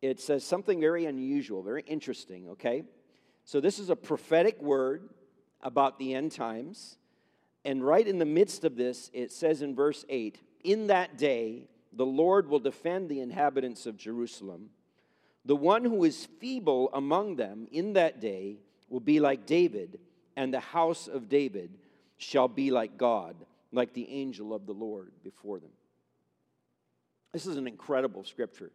it says something very unusual, very interesting, okay? So, this is a prophetic word about the end times. And right in the midst of this, it says in verse 8 In that day, the Lord will defend the inhabitants of Jerusalem. The one who is feeble among them in that day will be like David, and the house of David shall be like God, like the angel of the Lord before them. This is an incredible scripture.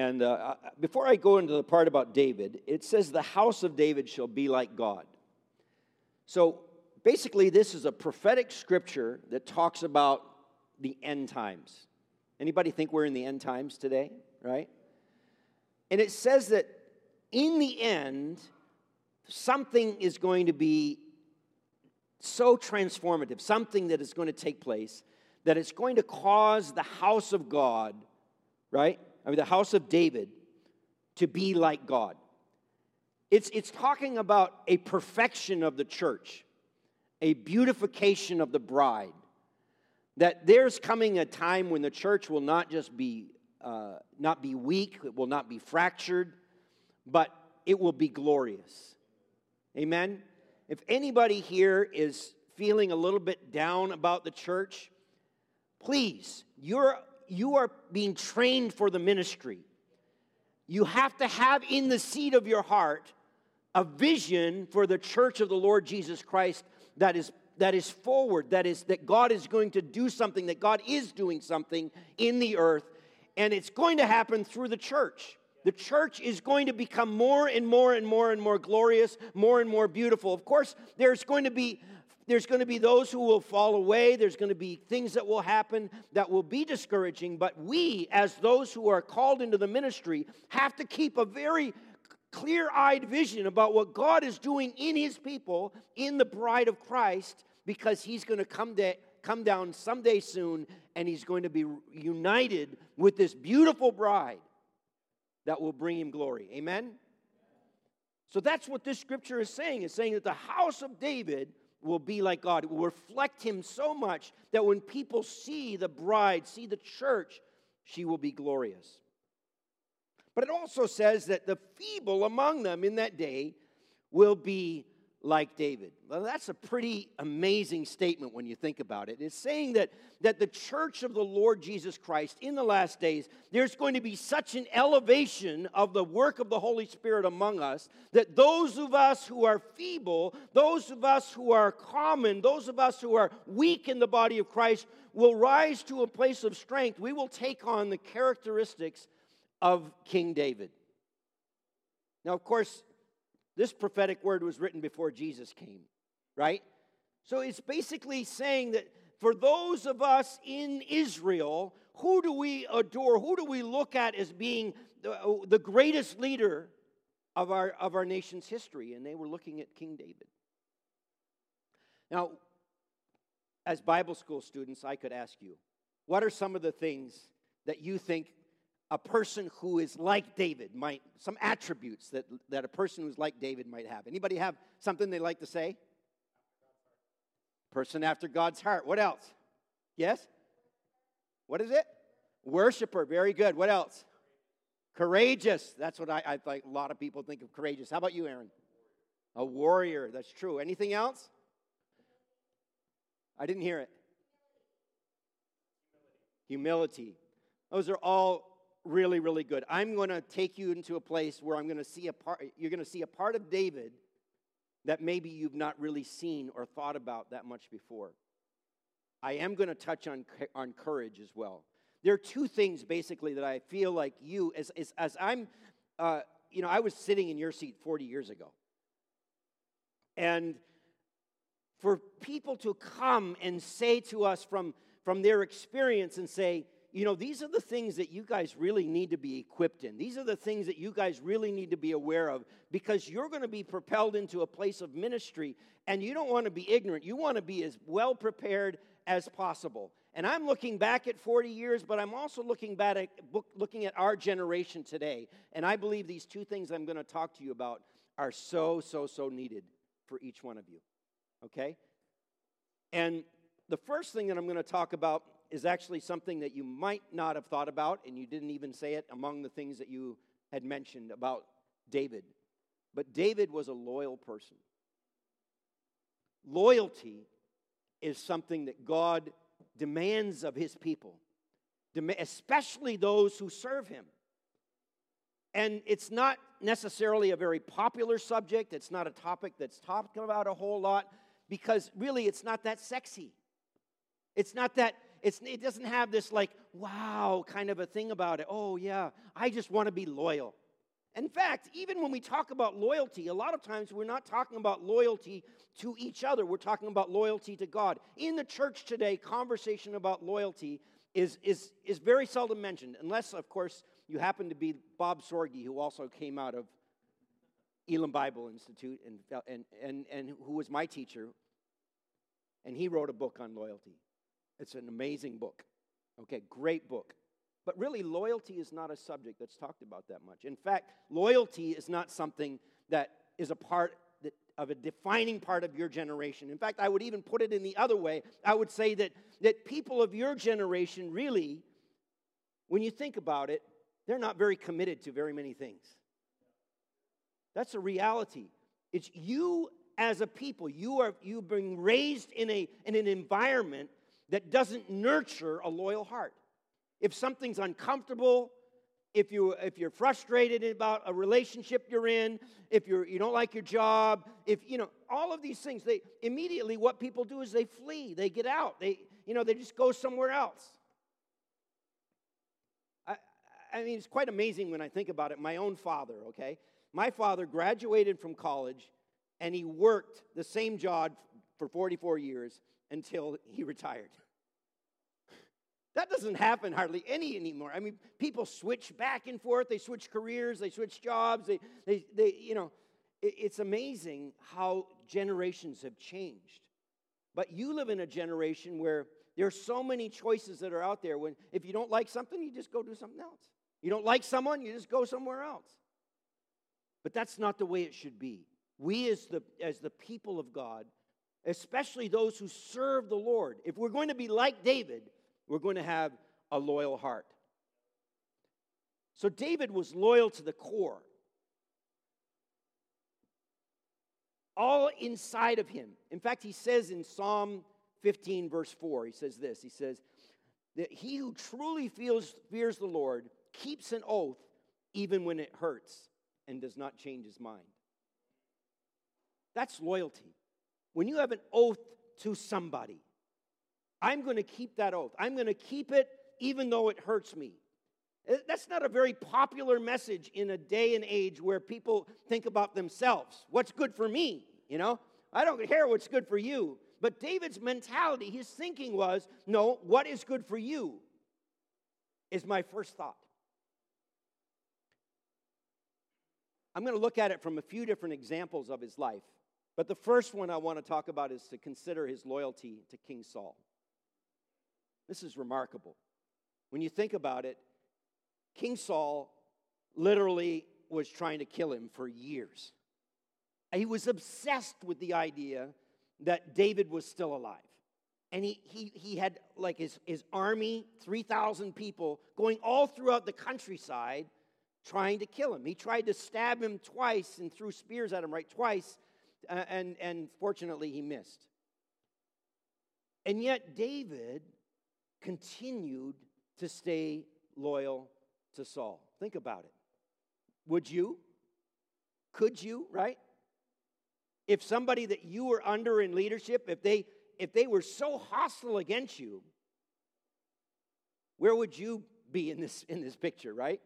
And uh, before I go into the part about David, it says, The house of David shall be like God. So basically, this is a prophetic scripture that talks about the end times. Anybody think we're in the end times today, right? And it says that in the end, something is going to be so transformative, something that is going to take place, that it's going to cause the house of God, right? I mean, the house of David, to be like God. It's, it's talking about a perfection of the church, a beautification of the bride. That there's coming a time when the church will not just be uh, not be weak, it will not be fractured, but it will be glorious. Amen? If anybody here is feeling a little bit down about the church, please, you're, you are being trained for the ministry. You have to have in the seed of your heart a vision for the church of the Lord Jesus Christ that is that is forward that is that God is going to do something that God is doing something in the earth and it's going to happen through the church the church is going to become more and more and more and more glorious, more and more beautiful. Of course, there's going to be there's going to be those who will fall away. There's going to be things that will happen that will be discouraging. But we, as those who are called into the ministry, have to keep a very clear eyed vision about what God is doing in His people, in the bride of Christ, because He's going to come, to, come down someday soon and He's going to be united with this beautiful bride that will bring him glory. Amen? So that's what this scripture is saying. It's saying that the house of David will be like God. It will reflect him so much that when people see the bride, see the church, she will be glorious. But it also says that the feeble among them in that day will be like David. Well, that's a pretty amazing statement when you think about it. It's saying that, that the church of the Lord Jesus Christ in the last days, there's going to be such an elevation of the work of the Holy Spirit among us that those of us who are feeble, those of us who are common, those of us who are weak in the body of Christ will rise to a place of strength. We will take on the characteristics of King David. Now, of course, this prophetic word was written before Jesus came, right? So it's basically saying that for those of us in Israel, who do we adore? Who do we look at as being the, the greatest leader of our, of our nation's history? And they were looking at King David. Now, as Bible school students, I could ask you, what are some of the things that you think a person who is like David might, some attributes that, that a person who's like David might have. Anybody have something they like to say? Person after God's heart. What else? Yes? What is it? Worshiper. Very good. What else? Courageous. That's what I, I think a lot of people think of courageous. How about you, Aaron? A warrior. That's true. Anything else? I didn't hear it. Humility. Those are all really, really good. I'm going to take you into a place where I'm going to see a part, you're going to see a part of David that maybe you've not really seen or thought about that much before. I am going to touch on, on courage as well. There are two things basically that I feel like you, as, as, as I'm, uh, you know, I was sitting in your seat 40 years ago. And for people to come and say to us from, from their experience and say, you know, these are the things that you guys really need to be equipped in. These are the things that you guys really need to be aware of because you're going to be propelled into a place of ministry and you don't want to be ignorant. You want to be as well prepared as possible. And I'm looking back at 40 years, but I'm also looking back at looking at our generation today. And I believe these two things I'm going to talk to you about are so so so needed for each one of you. Okay? And the first thing that I'm going to talk about is actually something that you might not have thought about, and you didn't even say it among the things that you had mentioned about David. But David was a loyal person. Loyalty is something that God demands of his people, especially those who serve him. And it's not necessarily a very popular subject, it's not a topic that's talked about a whole lot because really it's not that sexy. It's not that, it's, it doesn't have this like, wow kind of a thing about it. Oh, yeah, I just want to be loyal. In fact, even when we talk about loyalty, a lot of times we're not talking about loyalty to each other, we're talking about loyalty to God. In the church today, conversation about loyalty is, is, is very seldom mentioned, unless, of course, you happen to be Bob Sorge, who also came out of Elim Bible Institute and, and, and, and who was my teacher. And he wrote a book on loyalty. It's an amazing book. Okay, great book. But really, loyalty is not a subject that's talked about that much. In fact, loyalty is not something that is a part that, of a defining part of your generation. In fact, I would even put it in the other way. I would say that, that people of your generation really, when you think about it, they're not very committed to very many things. That's a reality. It's you as a people. You are you've been raised in, a, in an environment that doesn't nurture a loyal heart if something's uncomfortable, if, you, if you're frustrated about a relationship you're in, if you're, you don't like your job, if, you know, all of these things, they immediately what people do is they flee, they get out, they, you know, they just go somewhere else. I, I mean, it's quite amazing when I think about it. My own father, okay? My father graduated from college and he worked the same job for 44 years until he retired. That doesn't happen hardly any anymore. I mean, people switch back and forth. They switch careers. They switch jobs. They, they, they you know, it, it's amazing how generations have changed. But you live in a generation where there are so many choices that are out there. When if you don't like something, you just go do something else. You don't like someone, you just go somewhere else. But that's not the way it should be. We, as the, as the people of God, especially those who serve the Lord, if we're going to be like David, we're going to have a loyal heart. So David was loyal to the core. All inside of him. In fact, he says in Psalm 15, verse 4, he says this He says, that he who truly feels, fears the Lord keeps an oath even when it hurts and does not change his mind. That's loyalty. When you have an oath to somebody, I'm going to keep that oath. I'm going to keep it even though it hurts me. Eh, that's not a very popular message in a day and age where people think about themselves. What's good for me? You know, I don't care what's good for you. But David's mentality, his thinking was no, what is good for you is my first thought. I'm going to look at it from a few different examples of his life. But the first one I want to talk about is to consider his loyalty to King Saul. This is remarkable. When you think about it, King Saul literally was trying to kill him for years. He was obsessed with the idea that David was still alive. And he, he, he had like his, his army, 3,000 people, going all throughout the countryside trying to kill him. He tried to stab him twice and threw spears at him, right? Twice. Uh, and, and fortunately, he missed. And yet, David continued to stay loyal to Saul. Think about it. Would you? Could you, right? If somebody that you were under in leadership, if they if they were so hostile against you, where would you be in this in this picture, right?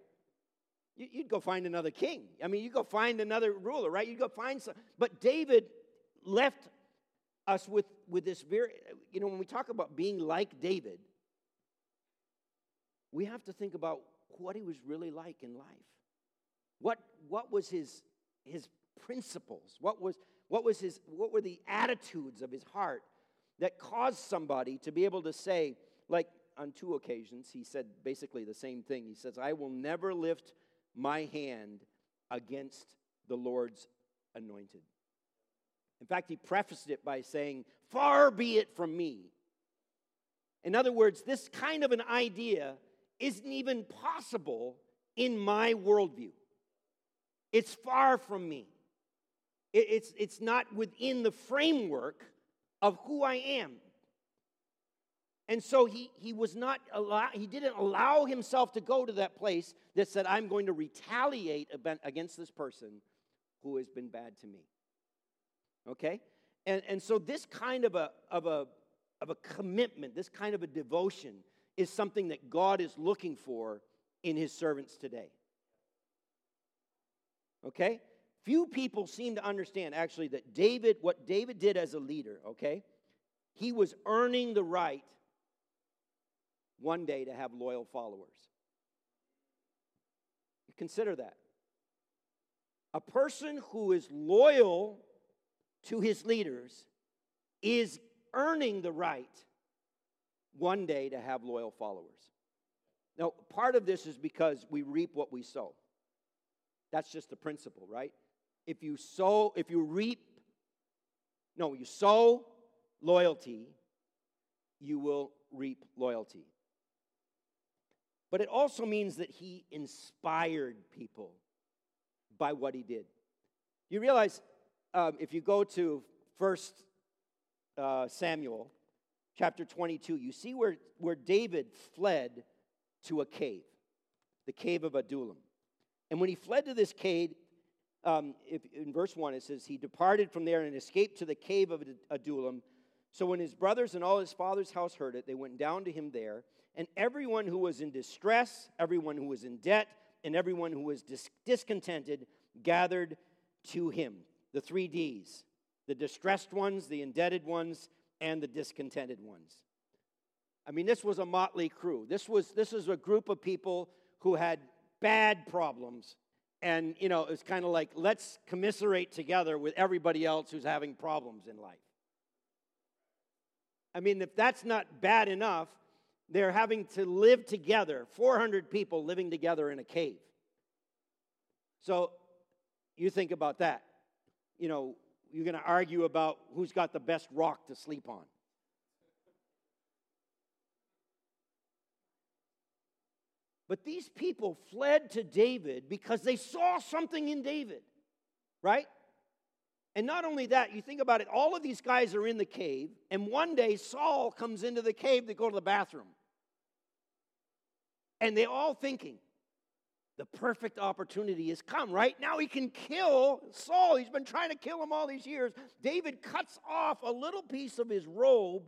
You'd go find another king. I mean, you go find another ruler, right? You go find some. But David left us with with this very, you know, when we talk about being like David, we have to think about what he was really like in life. What, what was his, his principles? What, was, what, was his, what were the attitudes of his heart that caused somebody to be able to say, like on two occasions, he said basically the same thing. He says, I will never lift my hand against the Lord's anointed. In fact, he prefaced it by saying, Far be it from me In other words, this kind of an idea isn't even possible in my worldview. It's far from me. It's, it's not within the framework of who I am. And so he, he was not allow, he didn't allow himself to go to that place that said, I'm going to retaliate against this person who has been bad to me. Okay? And, and so this kind of a, of, a, of a commitment, this kind of a devotion is something that God is looking for in his servants today. Okay? Few people seem to understand actually that David, what David did as a leader, okay? He was earning the right one day to have loyal followers. Consider that. A person who is loyal to his leaders is earning the right one day to have loyal followers. Now, part of this is because we reap what we sow. That's just the principle, right? If you sow, if you reap, no, you sow loyalty, you will reap loyalty. But it also means that he inspired people by what he did. You realize um, if you go to First uh, Samuel chapter 22, you see where, where David fled to a cave, the cave of Adullam. And when he fled to this cave, um, if, in verse 1, it says, He departed from there and escaped to the cave of Adullam. So when his brothers and all his father's house heard it, they went down to him there and everyone who was in distress, everyone who was in debt, and everyone who was dis- discontented gathered to him. The three D's the distressed ones, the indebted ones, and the discontented ones. I mean, this was a motley crew. This was, this was a group of people who had bad problems. And, you know, it's kind of like, let's commiserate together with everybody else who's having problems in life. I mean, if that's not bad enough, they're having to live together, 400 people living together in a cave. So you think about that. You know, you're going to argue about who's got the best rock to sleep on. But these people fled to David because they saw something in David, right? And not only that, you think about it, all of these guys are in the cave, and one day Saul comes into the cave to go to the bathroom. And they're all thinking, the perfect opportunity has come, right? Now he can kill Saul. He's been trying to kill him all these years. David cuts off a little piece of his robe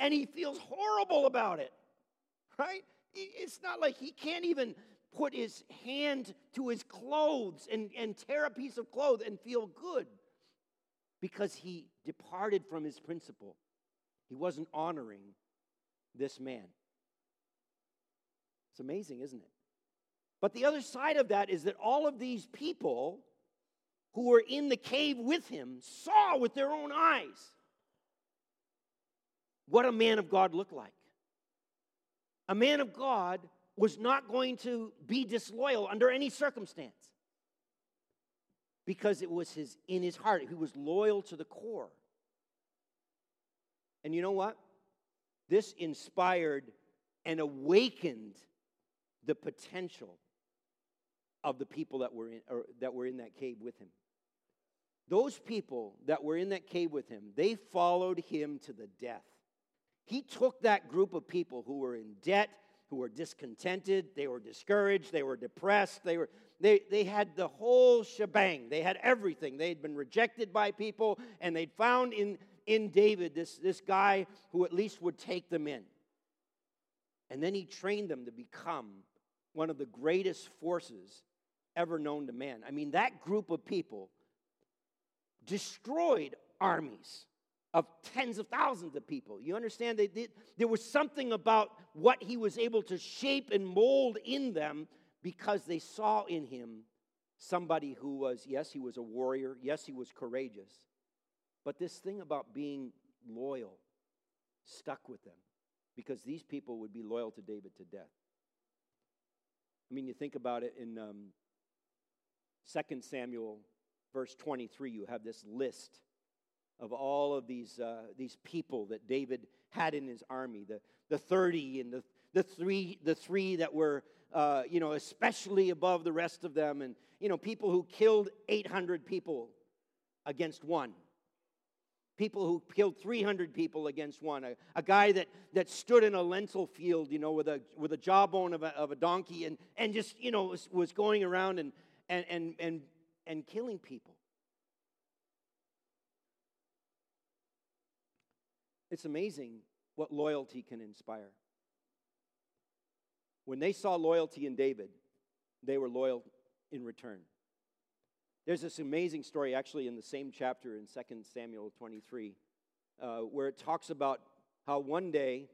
and he feels horrible about it, right? It's not like he can't even put his hand to his clothes and, and tear a piece of cloth and feel good because he departed from his principle. He wasn't honoring this man. It's amazing, isn't it? But the other side of that is that all of these people who were in the cave with him saw with their own eyes what a man of God looked like. A man of God was not going to be disloyal under any circumstance because it was his in his heart he was loyal to the core. And you know what? This inspired and awakened the potential of the people that were in, that were in that cave with him. Those people that were in that cave with him they followed him to the death. He took that group of people who were in debt who were discontented they were discouraged they were depressed they were they, they had the whole shebang. They had everything. They had been rejected by people, and they'd found in, in David this, this guy who at least would take them in. And then he trained them to become one of the greatest forces ever known to man. I mean, that group of people destroyed armies of tens of thousands of people. You understand? They, they, there was something about what he was able to shape and mold in them because they saw in him somebody who was, yes, he was a warrior, yes, he was courageous, but this thing about being loyal stuck with them because these people would be loyal to David to death. I mean, you think about it in um, 2 Samuel, verse 23, you have this list of all of these, uh, these people that David had in his army the, the 30 and the, the, three, the three that were, uh, you know, especially above the rest of them, and, you know, people who killed 800 people against one people who killed 300 people against one, a, a guy that, that stood in a lentil field, you know, with a, with a jawbone of a, of a donkey and, and just, you know, was, was going around and, and, and, and, and killing people. It's amazing what loyalty can inspire. When they saw loyalty in David, they were loyal in return. There's this amazing story, actually, in the same chapter in 2 Samuel 23, uh, where it talks about how one day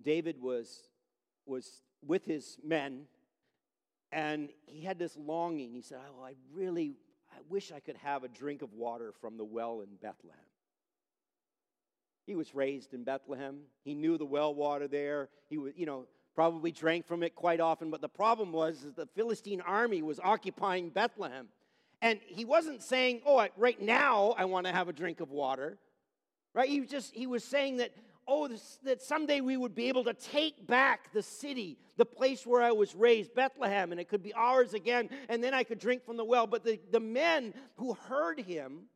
David was, was with his men and he had this longing. He said, Oh, I really, I wish I could have a drink of water from the well in Bethlehem. He was raised in Bethlehem. He knew the well water there. He was, you know, probably drank from it quite often. But the problem was is the Philistine army was occupying Bethlehem. And he wasn't saying, oh, right now I want to have a drink of water. Right? He was just, he was saying that, oh, this, that someday we would be able to take back the city, the place where I was raised, Bethlehem, and it could be ours again, and then I could drink from the well. But the, the men who heard him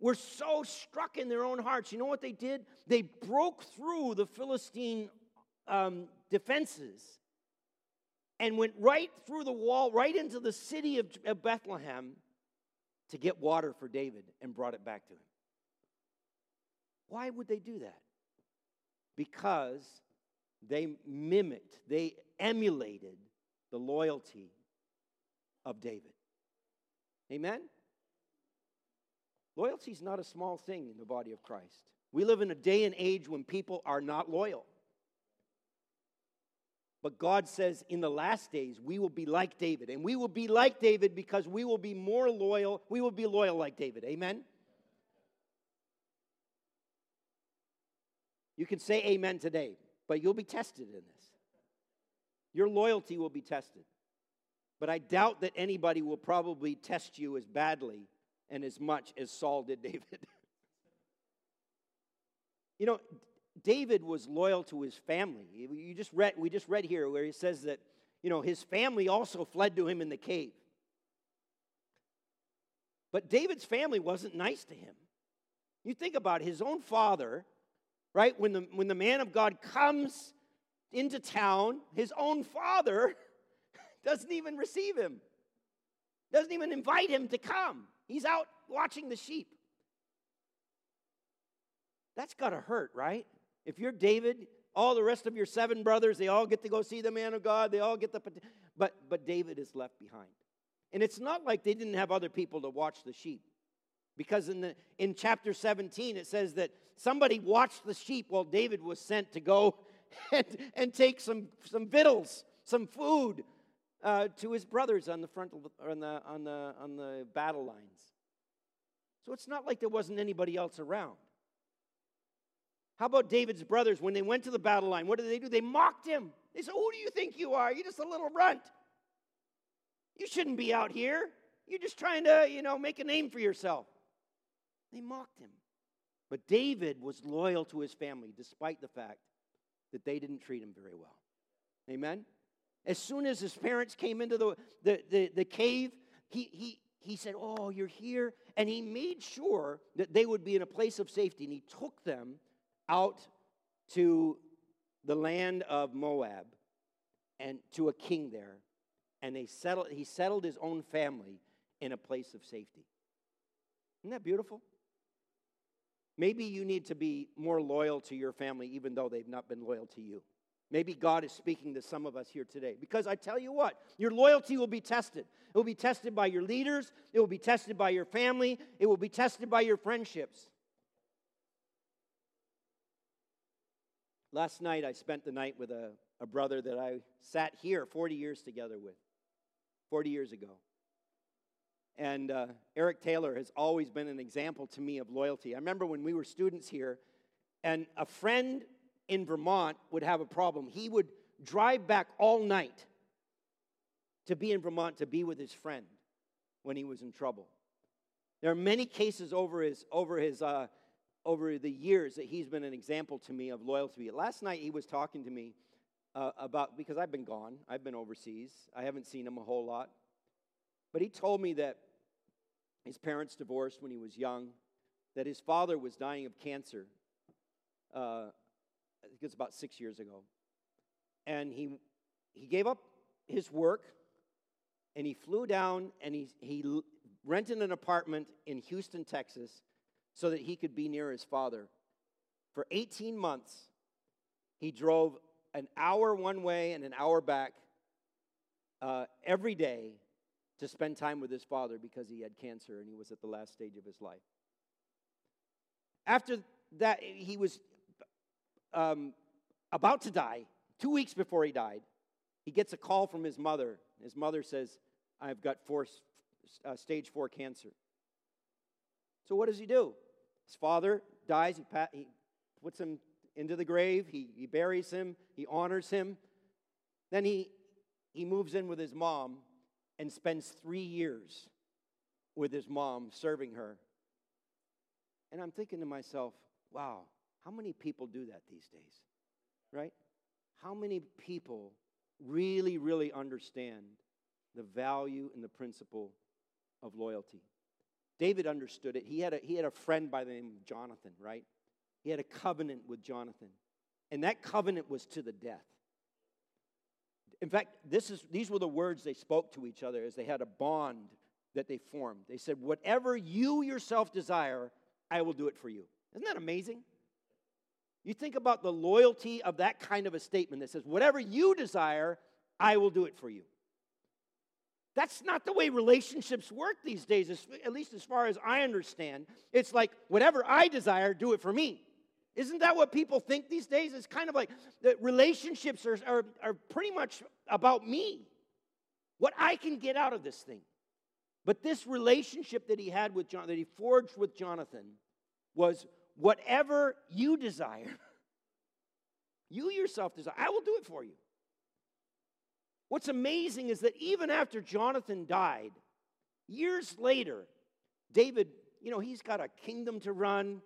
were so struck in their own hearts. You know what they did? They broke through the Philistine um, defenses and went right through the wall, right into the city of, of Bethlehem to get water for David and brought it back to him. Why would they do that? Because they mimicked, they emulated the loyalty of David. Amen? Loyalty is not a small thing in the body of Christ. We live in a day and age when people are not loyal. But God says in the last days, we will be like David. And we will be like David because we will be more loyal. We will be loyal like David. Amen? You can say amen today, but you'll be tested in this. Your loyalty will be tested. But I doubt that anybody will probably test you as badly and as much as Saul did David. you know, David was loyal to his family. You just read, we just read here where he says that, you know, his family also fled to him in the cave. But David's family wasn't nice to him. You think about his own father, right? When the, when the man of God comes into town, his own father doesn't even receive him, doesn't even invite him to come. He's out watching the sheep. That's got to hurt, right? If you're David, all the rest of your seven brothers, they all get to go see the man of God. They all get the. But, but David is left behind. And it's not like they didn't have other people to watch the sheep. Because in, the, in chapter 17, it says that somebody watched the sheep while David was sent to go and, and take some, some victuals, some food uh, to his brothers on the front of, on the, on, the, on the battle lines. So it's not like there wasn't anybody else around. How about David's brothers when they went to the battle line? What did they do? They mocked him. They said, Who do you think you are? You're just a little runt. You shouldn't be out here. You're just trying to, you know, make a name for yourself. They mocked him. But David was loyal to his family despite the fact that they didn't treat him very well. Amen? As soon as his parents came into the, the, the, the cave, he, he, he said, Oh, you're here. And he made sure that they would be in a place of safety. And he took them out to the land of Moab and to a king there. And they settled, he settled his own family in a place of safety. Isn't that beautiful? Maybe you need to be more loyal to your family, even though they've not been loyal to you. Maybe God is speaking to some of us here today. Because I tell you what, your loyalty will be tested. It will be tested by your leaders, it will be tested by your family, it will be tested by your friendships. Last night, I spent the night with a, a brother that I sat here 40 years together with, 40 years ago. And uh, Eric Taylor has always been an example to me of loyalty. I remember when we were students here, and a friend in Vermont would have a problem. He would drive back all night to be in Vermont to be with his friend when he was in trouble. There are many cases over his, over his uh, over the years that he's been an example to me of loyalty. Last night he was talking to me uh, about, because I've been gone, I've been overseas, I haven't seen him a whole lot. But he told me that his parents divorced when he was young, that his father was dying of cancer. Uh, I think it's about six years ago. And he, he gave up his work and he flew down and he, he rented an apartment in Houston, Texas, so that he could be near his father. For 18 months, he drove an hour one way and an hour back uh, every day to spend time with his father because he had cancer and he was at the last stage of his life. After that, he was um, about to die. Two weeks before he died, he gets a call from his mother. His mother says, I've got four, uh, stage four cancer. So, what does he do? His father dies, he, he puts him into the grave, he, he buries him, he honors him. Then he, he moves in with his mom and spends three years with his mom, serving her. And I'm thinking to myself, wow, how many people do that these days? Right? How many people really, really understand the value and the principle of loyalty? David understood it. He had a, he had a friend by the name of Jonathan, right? He had a covenant with Jonathan. And that covenant was to the death. In fact, this is, these were the words they spoke to each other as they had a bond that they formed. They said, Whatever you yourself desire, I will do it for you. Isn't that amazing? You think about the loyalty of that kind of a statement that says, Whatever you desire, I will do it for you. That's not the way relationships work these days, at least as far as I understand. It's like, whatever I desire, do it for me. Isn't that what people think these days? It's kind of like that relationships are, are, are pretty much about me, what I can get out of this thing. But this relationship that he had with John, that he forged with Jonathan, was whatever you desire, you yourself desire, I will do it for you. What's amazing is that even after Jonathan died, years later, David, you know, he's got a kingdom to run.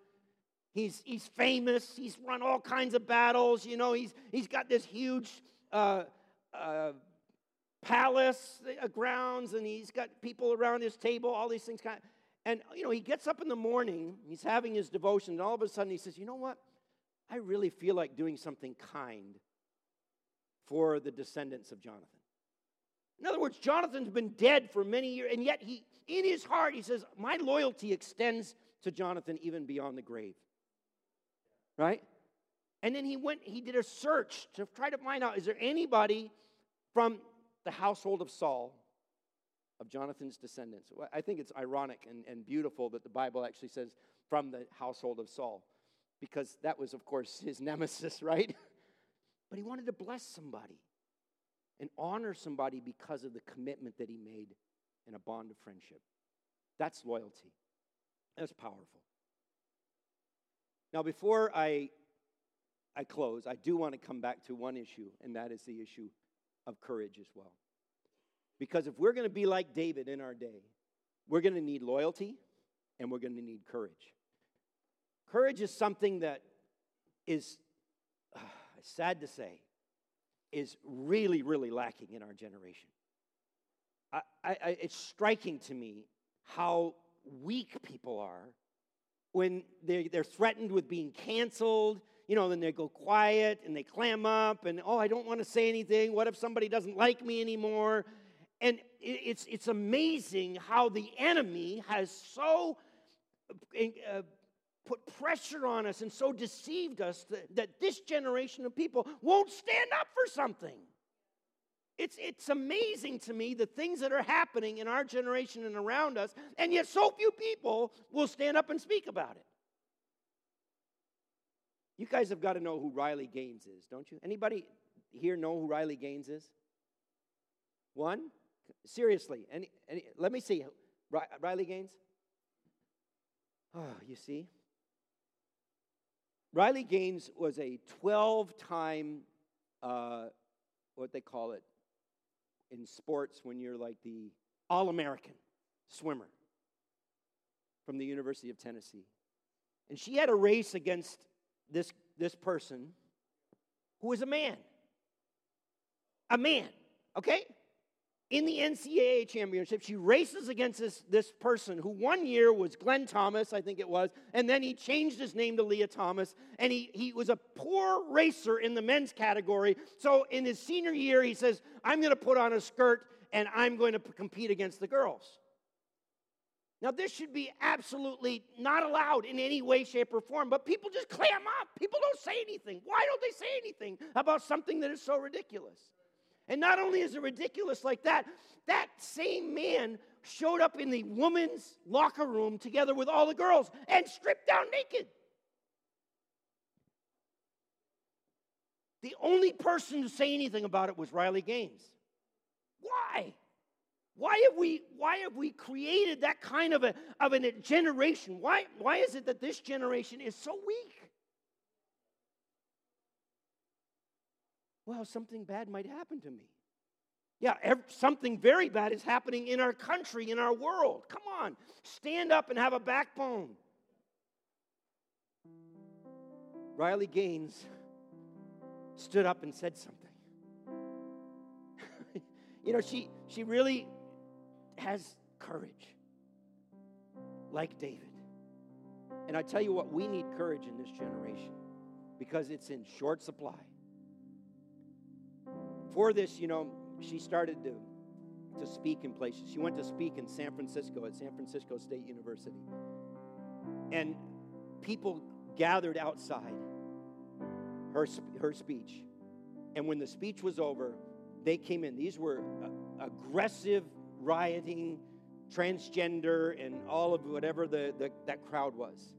He's, he's famous. He's run all kinds of battles. You know, he's, he's got this huge uh, uh, palace uh, grounds, and he's got people around his table, all these things. Kind of, and, you know, he gets up in the morning, he's having his devotion, and all of a sudden he says, You know what? I really feel like doing something kind for the descendants of Jonathan. In other words, Jonathan's been dead for many years, and yet he, in his heart, he says, My loyalty extends to Jonathan even beyond the grave right? And then he went, he did a search to try to find out is there anybody from the household of Saul, of Jonathan's descendants? Well, I think it's ironic and, and beautiful that the Bible actually says from the household of Saul, because that was, of course, his nemesis, right? But he wanted to bless somebody and honor somebody because of the commitment that he made in a bond of friendship. That's loyalty. That's powerful. Now, before I, I close, I do want to come back to one issue, and that is the issue of courage as well. Because if we're going to be like David in our day, we're going to need loyalty and we're going to need courage. Courage is something that is, sad to say, is really, really lacking in our generation. I, I, it's striking to me how weak people are when they, they're threatened with being canceled, you know, then they go quiet and they clam up and, oh, I don't want to say anything. What if somebody doesn't like me anymore? And it's, it's amazing how the enemy has so uh, put pressure on us and so deceived us that, that this generation of people won't stand up for something. It's, it's amazing to me the things that are happening in our generation and around us, and yet so few people will stand up and speak about it. You guys have got to know who Riley Gaines is, don't you? Anybody here know who Riley Gaines is? One? Seriously, any, any, let me see. Riley Gaines? Oh, you see? Riley Gaines was a 12 time, uh, what they call it, in sports when you're like the All American swimmer from the University of Tennessee. And she had a race against this, this person who was a man. A man, okay? In the NCAA championship, she races against this, this person who one year was Glenn Thomas, I think it was, and then he changed his name to Lia Thomas, and he, he was a poor racer in the men's category. So in his senior year, he says, I'm going to put on a skirt and I'm going to compete against the girls. Now, this should be absolutely not allowed in any way, shape, or form, but people just clam up. People don't say anything. Why don't they say anything about something that is so ridiculous? And not only is it ridiculous like that, that same man showed up in the women's locker room together with all the girls and stripped down naked. The only person to say anything about it was Riley Gaines. Why? Why have we, why have we created that kind of a, of a generation? Why, why is it that this generation is so weak? Well, something bad might happen to me. Yeah, something very bad is happening in our country, in our world. Come on, stand up and have a backbone. Riley Gaines stood up and said something. you know, she, she really has courage, like David. And I tell you what, we need courage in this generation because it's in short supply for this, you know, she started to, to speak in places. She went to speak in San Francisco at San Francisco State University. And people gathered outside her, her speech. And when the speech was over, they came in. These were uh, aggressive, rioting, transgender, and all of whatever the, the, that crowd was.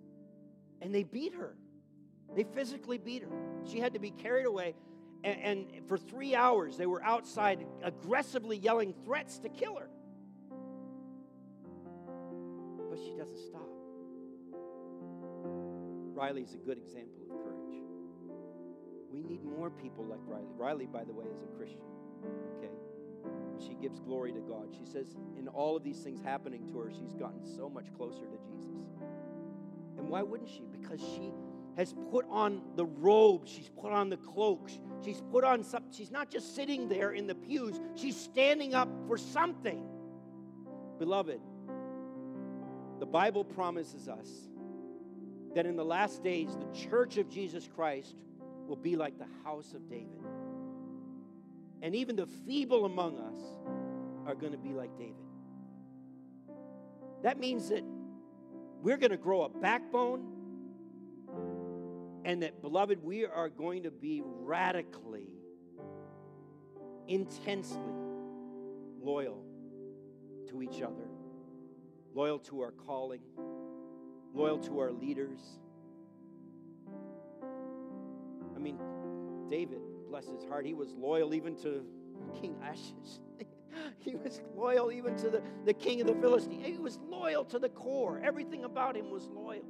And they beat her. They physically beat her. She had to be carried away. And, and for three hours, they were outside aggressively yelling threats to kill her. But she doesn't stop. Riley is a good example of courage. We need more people like Riley. Riley, by the way, is a Christian. Okay? She gives glory to God. She says, in all of these things happening to her, she's gotten so much closer to Jesus. And why wouldn't she? Because she has put on the robe, she's put on the cloak, she's put on something. She's not just sitting there in the pews, she's standing up for something. Beloved, the Bible promises us that in the last days, the church of Jesus Christ will be like the house of David. And even the feeble among us are going to be like David. That means that we're going to grow a backbone and that, beloved, we are going to be radically, intensely loyal to each other, loyal to our calling, loyal to our leaders. I mean, David, bless his heart, he was loyal even to King Achish. he was loyal even to the, the king of the Philistines. He was loyal to the core. Everything about him was loyal.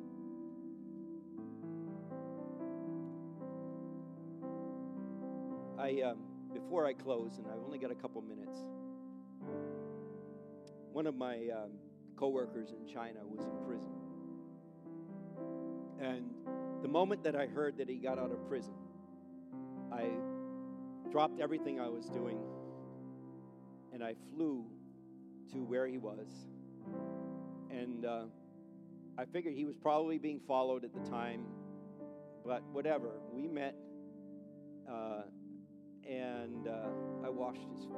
I, um, before I close, and I've only got a couple minutes, one of my um, coworkers in China was in prison. And the moment that I heard that he got out of prison, I dropped everything I was doing and I flew to where he was. And uh, I figured he was probably being followed at the time, but whatever. We met uh, and uh, I washed his feet.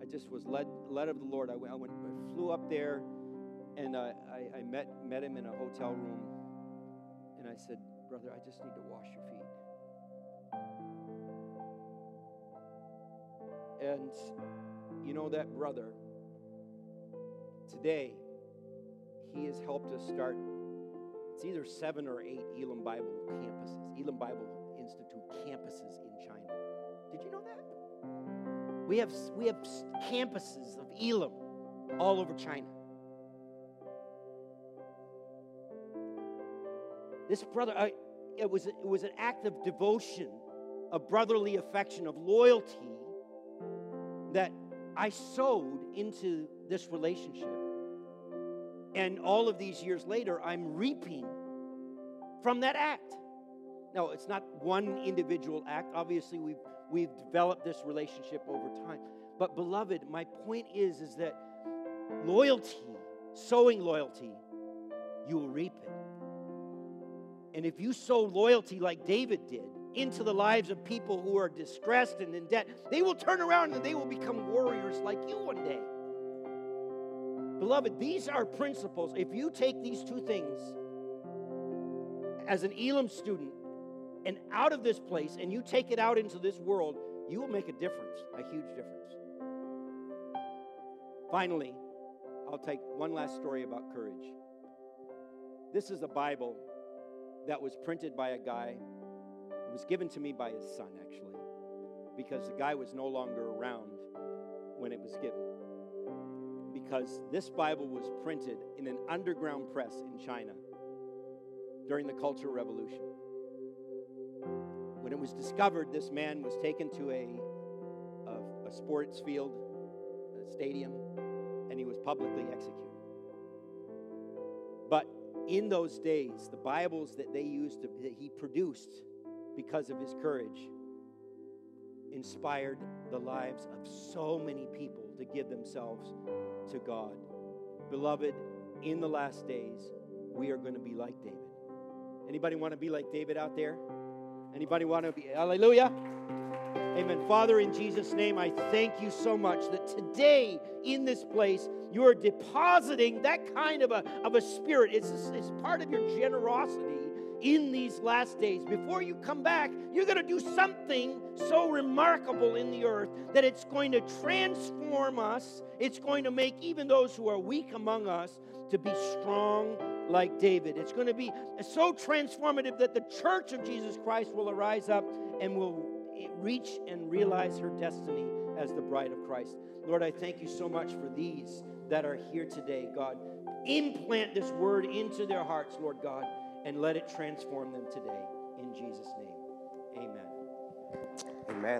I just was led led of the Lord. I went, I, went, I flew up there, and I, I met met him in a hotel room, and I said, "Brother, I just need to wash your feet." And you know that brother, today, he has helped us start, it's either seven or eight Elim Bible campuses, Elim Bible Institute campuses We have, we have campuses of Elim all over China. This brother, I, it, was, it was an act of devotion, of brotherly affection, of loyalty that I sowed into this relationship. And all of these years later, I'm reaping from that act. Now, it's not one individual act. Obviously, we've, we've developed this relationship over time. But, beloved, my point is, is that loyalty, sowing loyalty, you will reap it. And if you sow loyalty like David did into the lives of people who are distressed and in debt, they will turn around and they will become warriors like you one day. Beloved, these are principles. If you take these two things as an Elim student and out of this place and you take it out into this world, you will make a difference, a huge difference. Finally, I'll take one last story about courage. This is a Bible that was printed by a guy. It was given to me by his son, actually, because the guy was no longer around when it was given. Because this Bible was printed in an underground press in China during the Cultural Revolution. When it was discovered, this man was taken to a, a, a sports field, a stadium, and he was publicly executed. But in those days, the Bibles that they used, to, that he produced because of his courage, inspired the lives of so many people to give themselves to God. Beloved, in the last days, we are going to be like David. Anybody want to be like David out there? Anybody want to be? Hallelujah. Amen. Father, in Jesus' name, I thank you so much that today in this place, you are depositing that kind of a, of a spirit. It's, it's part of your generosity in these last days. Before you come back, you're going to do something so remarkable in the earth that it's going to transform us. It's going to make even those who are weak among us to be strong like David. It's going to be so transformative that the church of Jesus Christ will arise up and will reach and realize her destiny as the bride of Christ. Lord, I thank you so much for these that are here today, God. Implant this word into their hearts, Lord God, and let it transform them today. In Jesus' name, amen. Amen.